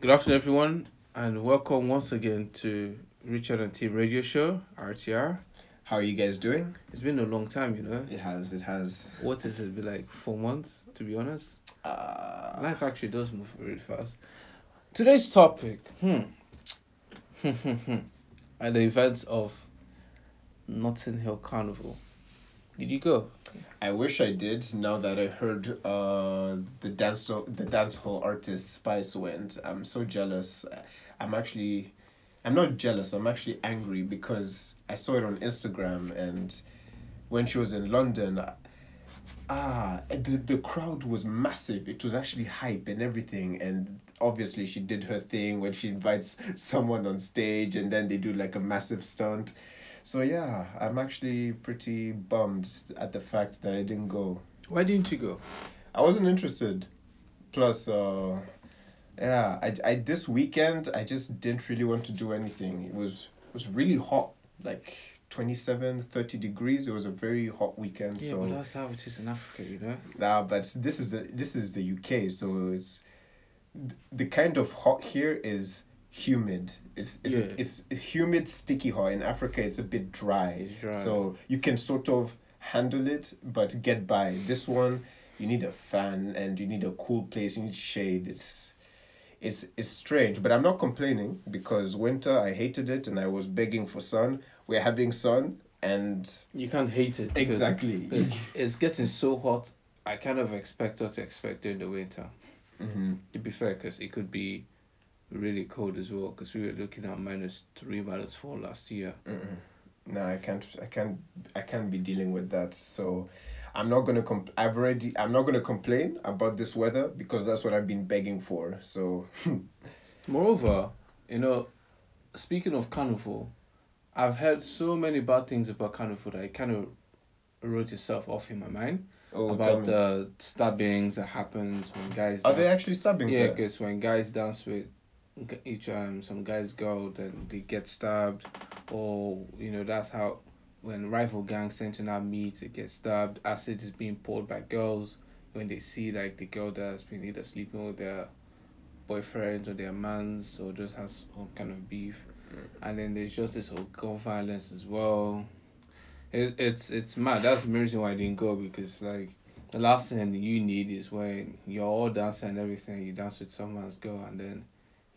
Good afternoon, everyone, and welcome once again to Richard and Tim Radio Show, RTR. How are you guys doing? It's been a long time, you know. It has, it has. What has it been like? Four months, to be honest. Uh, Life actually does move really fast. Today's topic, hmm, hmm. are the events of Notting Hill Carnival. Did you go? I wish I did. Now that I heard uh the dance the dance hall artist Spice went, I'm so jealous. I'm actually, I'm not jealous. I'm actually angry because I saw it on Instagram and when she was in London. Ah, the the crowd was massive. It was actually hype and everything, and obviously she did her thing when she invites someone on stage, and then they do like a massive stunt. So yeah, I'm actually pretty bummed at the fact that I didn't go. Why didn't you go? I wasn't interested. Plus, uh, yeah, I, I this weekend I just didn't really want to do anything. It was it was really hot, like 27, 30 degrees. It was a very hot weekend. Yeah, so but that's how it is in Africa, you know. Nah, but this is the this is the UK, so it's the kind of hot here is humid. It's it's, Yeah. it's humid, sticky hot. In Africa, it's a bit dry, dry. so you can sort of handle it, but get by. This one, you need a fan and you need a cool place. You need shade. It's it's it's strange, but I'm not complaining because winter I hated it and I was begging for sun. We're having sun and You can't hate it. exactly. It's, it's getting so hot. I kind of expect what to expect during the winter. hmm To be fair, because it could be really cold as well. Because we were looking at minus three, minus four last year. Mm-mm. No, I can't. I can't. I can't be dealing with that. So, I'm not gonna. Comp- I've already. I'm not gonna complain about this weather because that's what I've been begging for. So, Moreover, you know, speaking of carnival, I've heard so many bad things about carnival that I kind of wrote itself off in my mind oh, about the stabbings that happens when guys. Are they actually stabbings Yeah, because when guys dance with each um some guys go, then they get stabbed, or you know that's how when rival gangs tend to now meet, they get stabbed. Acid is being poured by girls when they see like the girl that's been either sleeping with their boyfriends or their mans or just has some kind of beef, and then there's just this whole gun violence as well. It, it's it's mad. That's the reason why I didn't go because like the last thing you need is when you're all dancing and everything, you dance with someone's girl and then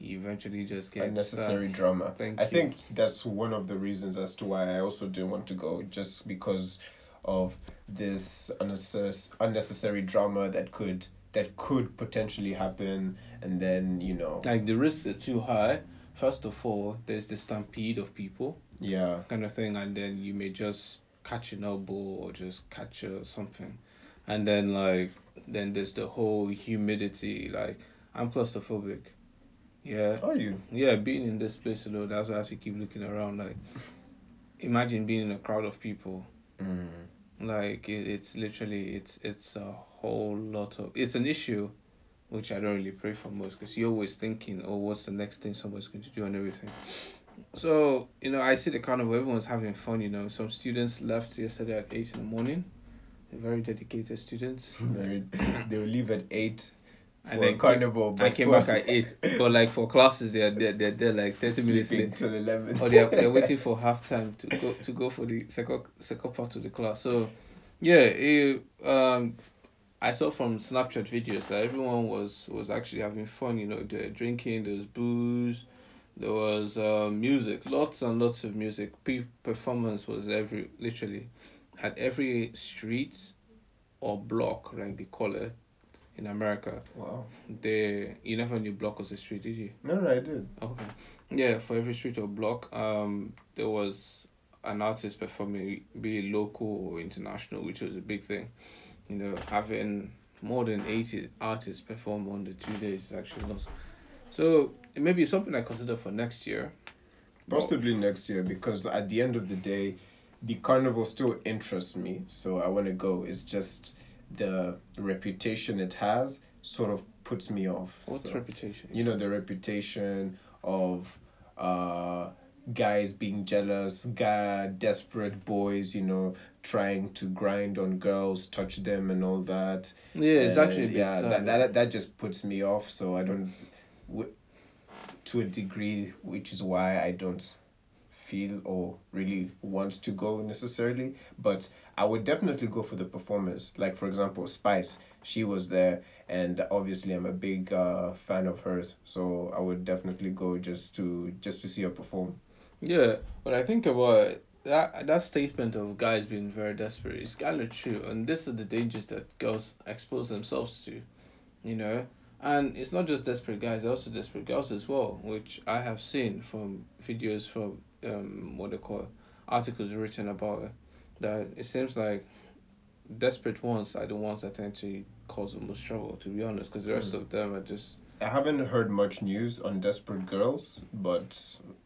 you eventually just get Unnecessary stabbed. drama. Thank I you. think that's one of the reasons as to why I also didn't want to go, just because of this unnecessary unnecessary drama that could that could potentially happen, and then you know, Like the risks are too high. First of all, there's the stampede of people yeah. kind of thing, and then you may just catch an elbow or just catch uh, something, and then like then there's the whole humidity. Like I'm claustrophobic. Yeah. Are you? Yeah, being in this place alone, that's why I have to keep looking around. Like, imagine being in a crowd of people. Mm. Like, it, it's literally, it's it's a whole lot of. It's an issue, which I don't really pray for most, because you're always thinking, oh, what's the next thing someone's going to do and everything. So, you know, I see the carnival, everyone's having fun. You know, some students left yesterday at eight in the morning. They're very dedicated students. They they will leave at eight And for then carnival. I came back at eight, but like for classes, they're they're they're, they're like thirty minutes late. till eleven. or they're, they're waiting for half time to go to go for the second second part of the class. So yeah, it, um, I saw from Snapchat videos that everyone was was actually having fun. You know, they're drinking. There's booze. There was uh, music, lots and lots of music. Pe- performance was every literally at every street or block, like they call it in America. Wow. They you never knew block was a street, did you? No, no, I did. Okay. Yeah, for every street or block, um, there was an artist performing, be it local or international, which was a big thing. You know, having more than eighty artists perform on the two days is actually not. So it may be something I consider for next year. Possibly next year because at the end of the day, the carnival still interests me, so I want to go. It's just the reputation it has sort of puts me off. What's so. reputation? you know the reputation of uh guys being jealous guy desperate boys you know trying to grind on girls touch them and all that yeah, it's actually yeah sad. that, that that just puts me off so i don't w- to a degree, which is why I don't feel or really want to go necessarily. But I would definitely go for the performers. Like for example, Spice, she was there, and obviously I'm a big uh, fan of hers, so I would definitely go just to just to see her perform. Yeah, when I think about that that statement of guys being very desperate is kind of true, and this is the dangers that girls expose themselves to, you know. And it's not just desperate guys, also desperate girls as well, which I have seen from videos from um what they call articles written about it. That it seems like desperate ones are the ones that tend to cause the most trouble, to be honest, because the rest Mm. of them are just I haven't heard much news on Desperate Girls, but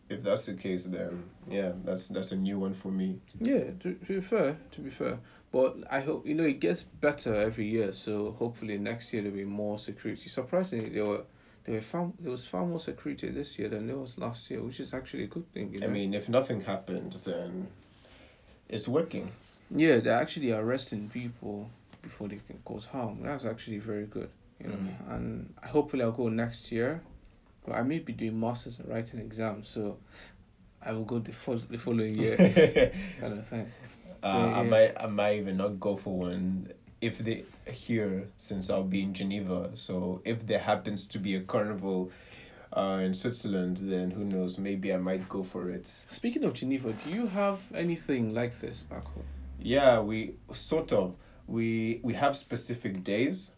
if that's the case, then yeah, that's that's a new one for me. Yeah, to, to be fair, to be fair. But I hope you know it gets better every year. So hopefully next year there'll be more security. Surprisingly, there were there were there was far more security this year than there was last year, which is actually a good thing. You know. I mean, if nothing happened, then it's working. Yeah, they're actually arresting people before they can cause harm. That's actually very good. You know, Mhm. and hopefully I'll go next year. But I may be doing masters and writing exams, so I will go the fol- the following year kind of thing. Uh, Yeah, I yeah. might I might even not go for one if they here since I'll be in Geneva. So if there happens to be a carnival uh, in Switzerland, then who knows? Maybe I might go for it. Speaking of Geneva, do you have anything like this back home? Yeah, we sort of we we have specific days,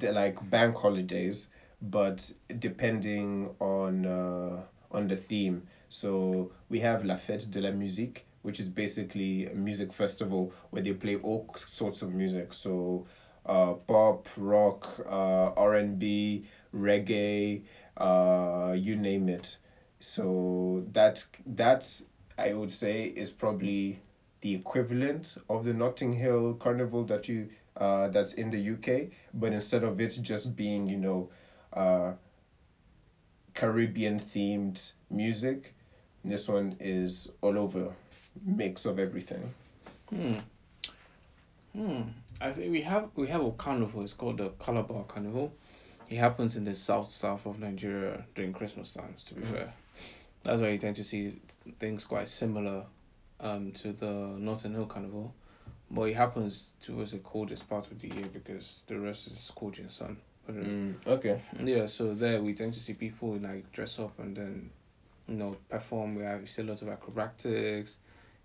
they're like bank holidays, but depending on uh, on the theme. So we have La Fête de la Musique, which is basically a music festival where they play all sorts of music. So uh, pop, rock, uh, R and B, reggae, uh, you name it. So that that I would say is probably the equivalent of the Notting Hill Carnival that you uh, that's in the UK, but instead of it just being you know uh, Caribbean themed music, this one is all over mix of everything. Hmm. Hmm. I think we have we have a carnival. It's called the Calabar Carnival. It happens in the south south of Nigeria during Christmas times. To be Mhm. fair, that's why you tend to see things quite similar um to the Notting Hill Carnival, but it happens towards the coldest part of the year because the rest is scorching sun. But, Mm, okay. Yeah, so there we tend to see people like dress up and then, you know, perform. We have we see a lot of acrobatics,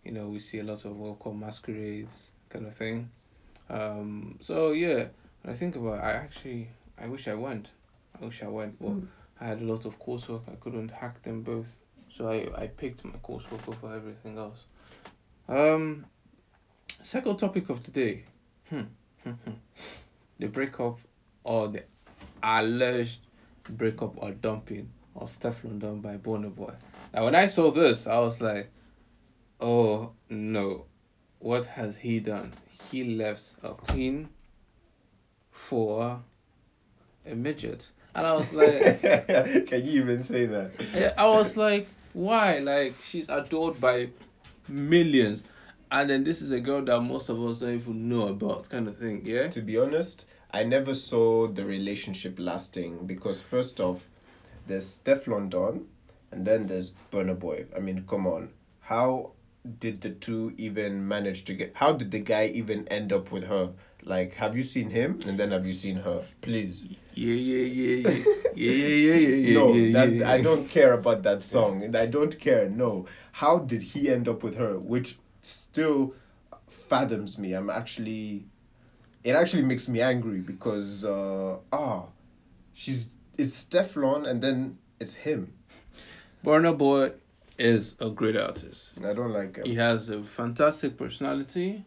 you know, we see a lot of what we call masquerades kind of thing. Um, so yeah, when I think about, it, I actually I wish I went. I wish I went, but Mm. I had a lot of coursework. I couldn't hack them both, so I I picked my coursework over everything else. Um, second topic of the day. Hmm. the breakup or the alleged breakup or dumping of Stefflon Don by Burna Boy. Now, when I saw this, I was like, oh no, what has he done? He left a queen for a midget. And I was like, Can you even say that? I was like, why? Like she's adored by millions, and then this is a girl that most of us don't even know about, kind of thing. Yeah. To be honest, I never saw the relationship lasting because first off, there's Stefflon Don, and then there's Burna Boy. I mean, come on, how did the two even manage to get? How did the guy even end up with her? Like, have you seen him, and then have you seen her? Please. Yeah, yeah, yeah, yeah, yeah, yeah, yeah, yeah. no, yeah, that yeah, I don't care about that song. and I don't care. No, how did he end up with her? Which still fathoms me. I'm actually, it actually makes me angry because uh ah, she's it's Stefflon and then it's him. Burna Boy is a great artist. I don't like him. He has a fantastic personality.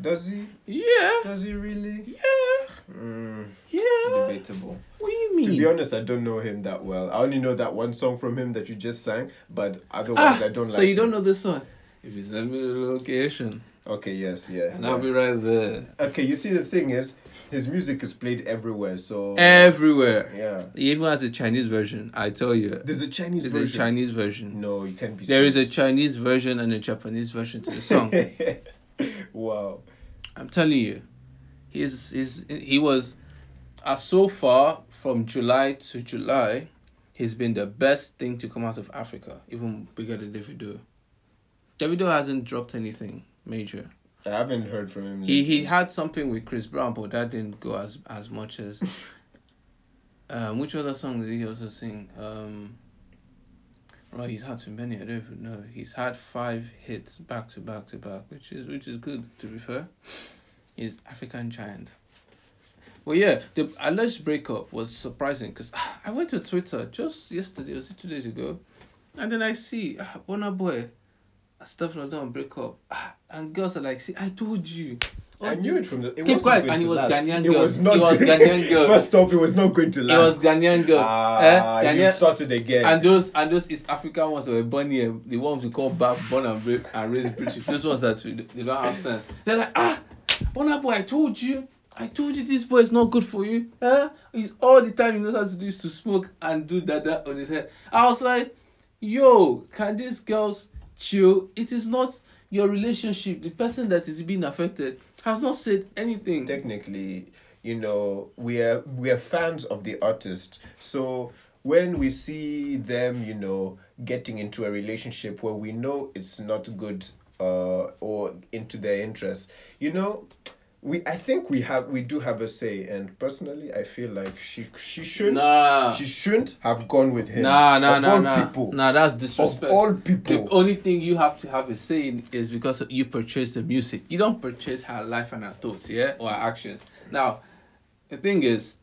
Does he? Yeah, Does he really? yeah, Mm, yeah. debatable. What do you mean? To be honest, I don't know him that well. I only know that one song from him that you just sang, but otherwise ah, I don't like. so you don't know this song? If you send me the location, Okay, yes, yeah. and I'll be right there. Okay, you see the thing is, his music is played everywhere, so Everywhere. yeah. He even has a Chinese version. I tell you. There's a Chinese There's a version. Chinese version. No, you can't be. There is a. Chinese version and a Japanese version to the song. wow. I'm telling you, he's he's he was, uh, so far from July to July, he's been the best thing to come out of Africa, even bigger than Davido. Davido hasn't dropped anything major. I haven't heard from him. He he had something with Chris Brown, but that didn't go as as much as. um, which other song did he also sing? Um. Right, he's had too many. I don't even know. He's had five hits back to back to back, which is which is good to be fair. He's African giant. Well, yeah, the alleged breakup was surprising because I went to Twitter just yesterday, was it two days ago, and then I see ah, Burna Boy, Stefflon Don break up, ah, and girls are like, "See, I told you." I knew it from the. It Keep quiet, and it was last. Ghanaian It was not. It was Ghanaian girl. First off, it was not going to last. It was Ghanaian girl. Ah, eh? you Ghanaian, started again. and those and those East African ones were born here. the ones we call back, born and raised and raised British. Those ones that they don't have sense. They're like, ah, Burna Boy, I told you. I told you this boy is not good for you. Huh? He's all the time he knows how to do is to smoke and do that, that on his head. I was like, yo, can these girls chill? It is not your relationship. The person that is being affected has not said anything. technically, you know, we are we are fans of the artist. So when we see them, you know, getting into a relationship where we know it's not good uh or into their interest, you know, we I think we have we do have a say and personally I feel like she she shouldn't Nah. she shouldn't have gone with him. Nah, nah, of nah, all nah. people. Nah, that's Of disrespect. all The only thing you have to have a say in is because you purchase the music. You don't purchase her life and her thoughts, yeah, or her actions. Now, the thing is,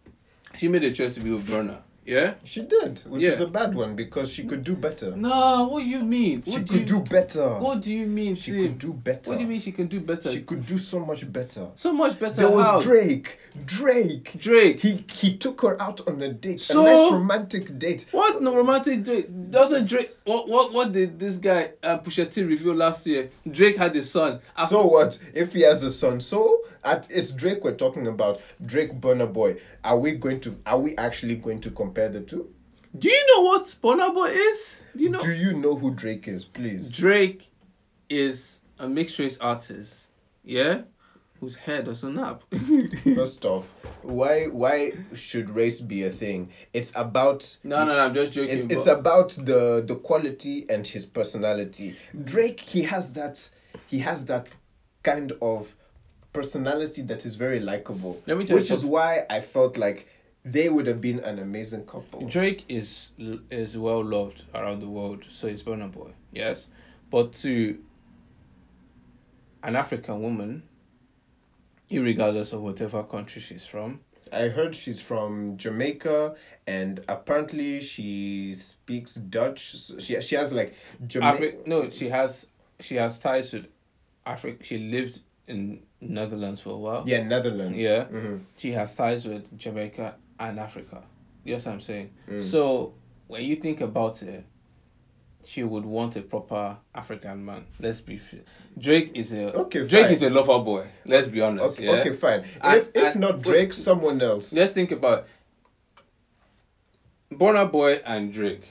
she made a choice to be with Burna, yeah. She did, which is a bad one because she could do better. No, what do you mean? She What could you, do better. What do you mean? She Tim? could do better. What do you mean she can do better? She could do so much better. so much better. There was How? Drake. Drake. Drake. He he took her out on a date, So? a nice romantic date. What no romantic Drake? Doesn't Drake? What what what did this guy uh, Pusha T reveal last year? Drake had a son. After- So what if he has a son? So at, it's Drake we're talking about. Drake Burna Boy. Are we going to? Are we actually going to compare the two? Do you know what Burna Boy is? Do you know? Do you know who Drake is? Please. Drake is a mixed race artist, yeah, whose hair doesn't nap. First off, why why should race be a thing? It's about no, no, no, I'm just joking. It's, it's about the the quality and his personality. Drake, he has that he has that kind of personality that is very likable. Let me tell you which is something. why I felt like they would have been an amazing couple. Drake is is well loved around the world, so he's Burna Boy, yes, but to an African woman, irregardless of whatever country she's from, I heard she's from Jamaica and apparently she speaks Dutch. So She she has like Jamaica. Afri- no, she has she has ties with Africa. She lived in Netherlands for a while. Yeah, Netherlands. Yeah. hmm she has ties with Jamaica and Africa. Yes, I'm saying. Mm. So when you think about it, she would want a proper African man. Let's be fair. Drake is a Okay, Drake fine. is a lover boy. Let's be honest. Okay, yeah? okay, fine. And- if if and- not. Drake, someone else. Let's think about Burna Boy and Drake.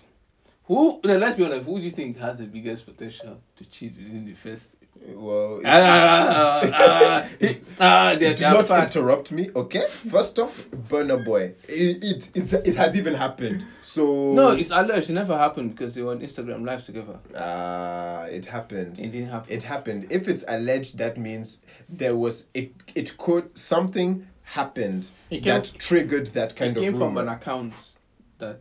Who? Let's be honest. Who do you think has the biggest potential to cheat within the first? Well, Ah, ah, ah, ah, Do not interrupt me, okay? First off, Burna Boy. It, it, it's, it has even happened. So. No, it's alleged. It never happened because they were on Instagram live together. Uh, it happened. It didn't happen. It happened. If it's alleged, that means there was. It, it could. Something happened It came- that triggered that kind it came of from an account that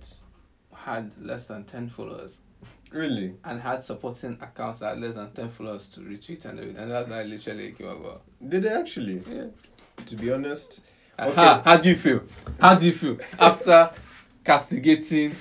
had less than 10 followers Really? and had supporting accounts that had less than 10 followers to retweet and everything. And that's how it literally came about. Did they actually? Yeah. To be honest. Aha, how do you feel? How do you feel after castigating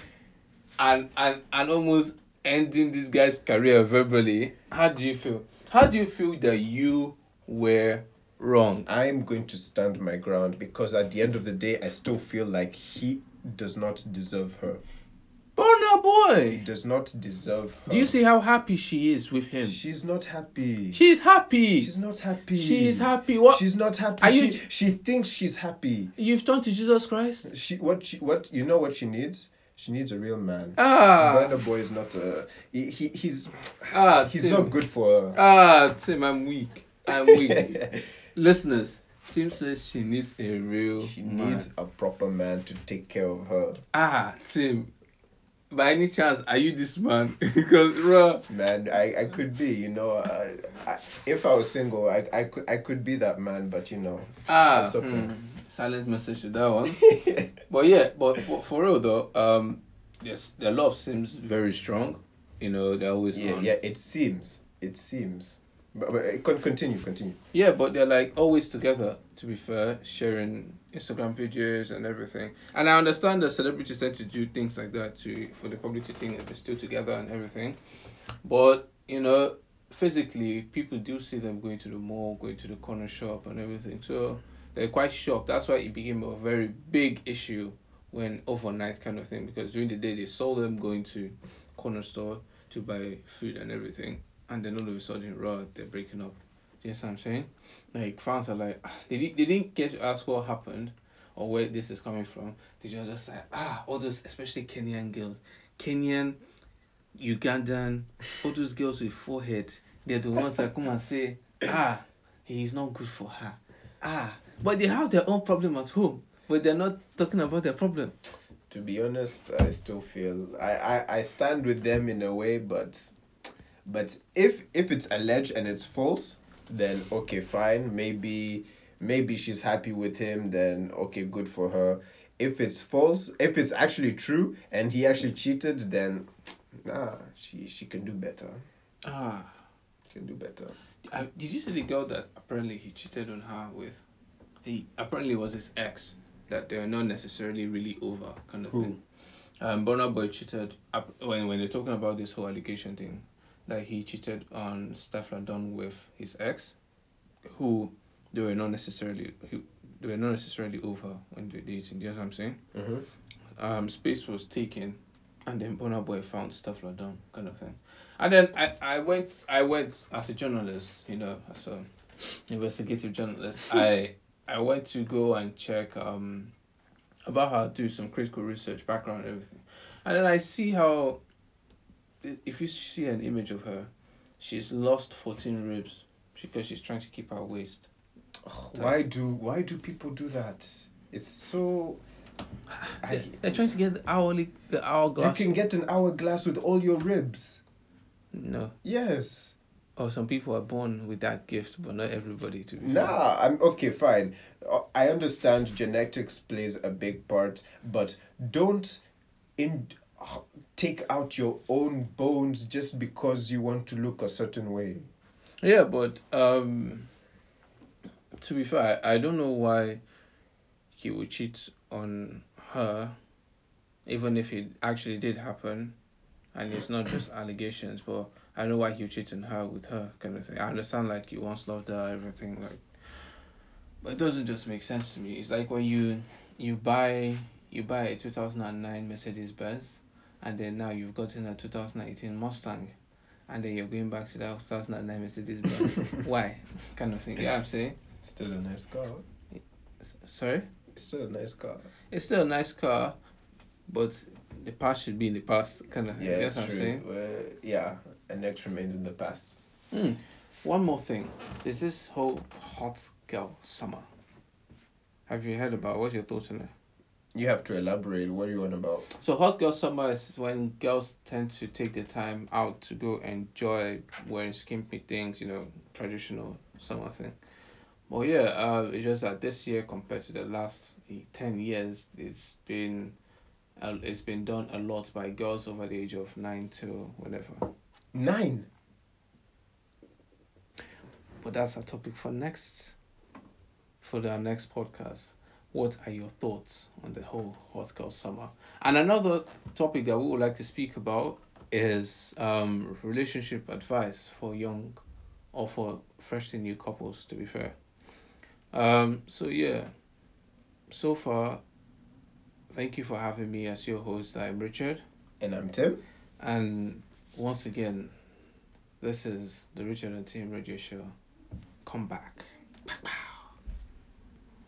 and and and almost ending this guy's career verbally? How do you feel? How do you feel that you were wrong? I'm going to stand my ground because at the end of the day, I still feel like he does not deserve her. Burna He boy. does not deserve her. Do you see how happy she is with him? She's not happy. She's happy. She's not happy. She's happy. What? She's not happy. Are she, you- she thinks she's happy. You've turned to Jesus Christ? She what she what you know what she needs? She needs a real man. Ah. Burna Boy is not a he, he he's Ah, he's Tim. not good for her. Ah, Tim, I'm weak. I'm weak. Listeners, Tim says she needs a real she man. needs a proper man to take care of her. Ah, Tim. By any chance, are you this man? because, bro, Man, I, I could be, you know, I, I, if I was single, I, I could I could be that man, but you know, ah, It's okay. hmm, silent message to that one. but yeah, but for, for real though, um, yes, their love seems very strong. You know, they're always yeah, on. yeah, it seems, it seems, but, but eh, con- continue, continue. Yeah, but they're like always together. To be fair, sharing Instagram videos and everything. And I understand that celebrities tend to do things like that to for the public to think that they're still together and everything. But you know, physically, people do see them going to the mall, going to the corner shop, and everything. So they're quite shocked. That's why it became a very big issue when overnight kind of thing. Because during the day they saw them going to corner store to buy food and everything, and then all of a sudden, raw, they're breaking up. Do you know what I'm saying? Like fans are like, ah, they, di- they didn't get to ask what happened or where this is coming from. They just just like, ah, all those, especially Kenyan girls, Kenyan, Ugandan, all those girls with forehead. They're the ones that come and say, ah, he's not good for her. Ah, but they have their own problem at home, but they're not talking about their problem. To be honest, I still feel I, I, I stand with them in a way, but but if if it's alleged and it's false, then okay, fine. Maybe maybe she's happy with him. Then okay, good for her. If it's false, if it's actually true and he actually cheated, then nah, she she can do better. Ah, she Can do better. uh, did you see the girl that apparently he cheated on her with? He apparently was his ex that they're not necessarily really over kind of Who? thing. Um, Burna Boy cheated up when when they're talking about this whole allegation thing that he cheated on Stefflon Don with his ex, who they were not necessarily who they were not necessarily over when they were dating. Do you know what I'm saying? Mm-hmm. um, space was taken, and then Burna Boy found like that kind of thing. And then I, I went I went as a journalist, you know, as a investigative journalist. I I went to go and check um about her, do some critical research, background, and everything, and then I see how if you see an image of her, she's lost 14 ribs because she's trying to keep her waist. Why do why do people do that? It's so. I- They're, they're trying to get the hourly the hourglass. You can get an hourglass with all your ribs. no. Yes. Oh, some people are born with that gift, but not everybody. To be fair. Nah, I'm okay, fine. Uh, I understand genetics plays a big part, but don't in take out your own bones just because you want to look a certain way. Yeah, but um, to be fair, I, I don't know why he would cheat on her, even if it actually did happen, and it's not just allegations. But I know why he would cheat on her with her kind of thing. I understand like you once loved her, everything like, but it doesn't just make sense to me. It's like when you you buy you buy a 2009 Mercedes Benz, and then now you've gotten a 2018 Mustang. And then you're going back to that 2009 Mercedes Benz. Why? Kind of thing. Yeah, I'm saying. Still a nice car. S- Sorry? It's still a nice car. It's still a nice car, but the past should be in the past, kind of. Yeah, That's what I'm true. saying. Uh, yeah, and next remains in the past. Hmm. One more thing. There's this whole hot girl summer. Have you heard about? What's your thoughts on it? You have to elaborate. What are you on about? So hot girl summer is when girls tend to take the time out to go enjoy wearing skimpy things, you know, traditional summer thing. Well, yeah, uh, it's just that this year compared to the last ten years, it's been uh, it's been done a lot by girls over the age of nine to whatever. Nine. But that's a topic for next for the next podcast. What are your thoughts on the whole hot girl summer? And another topic that we would like to speak about is um relationship advice for young or for freshly new couples to be fair. Um so yeah. So far thank you for having me as your host. I'm Richard And I'm Tim. and once again this is the Richard and Tim Radio Show. Come back.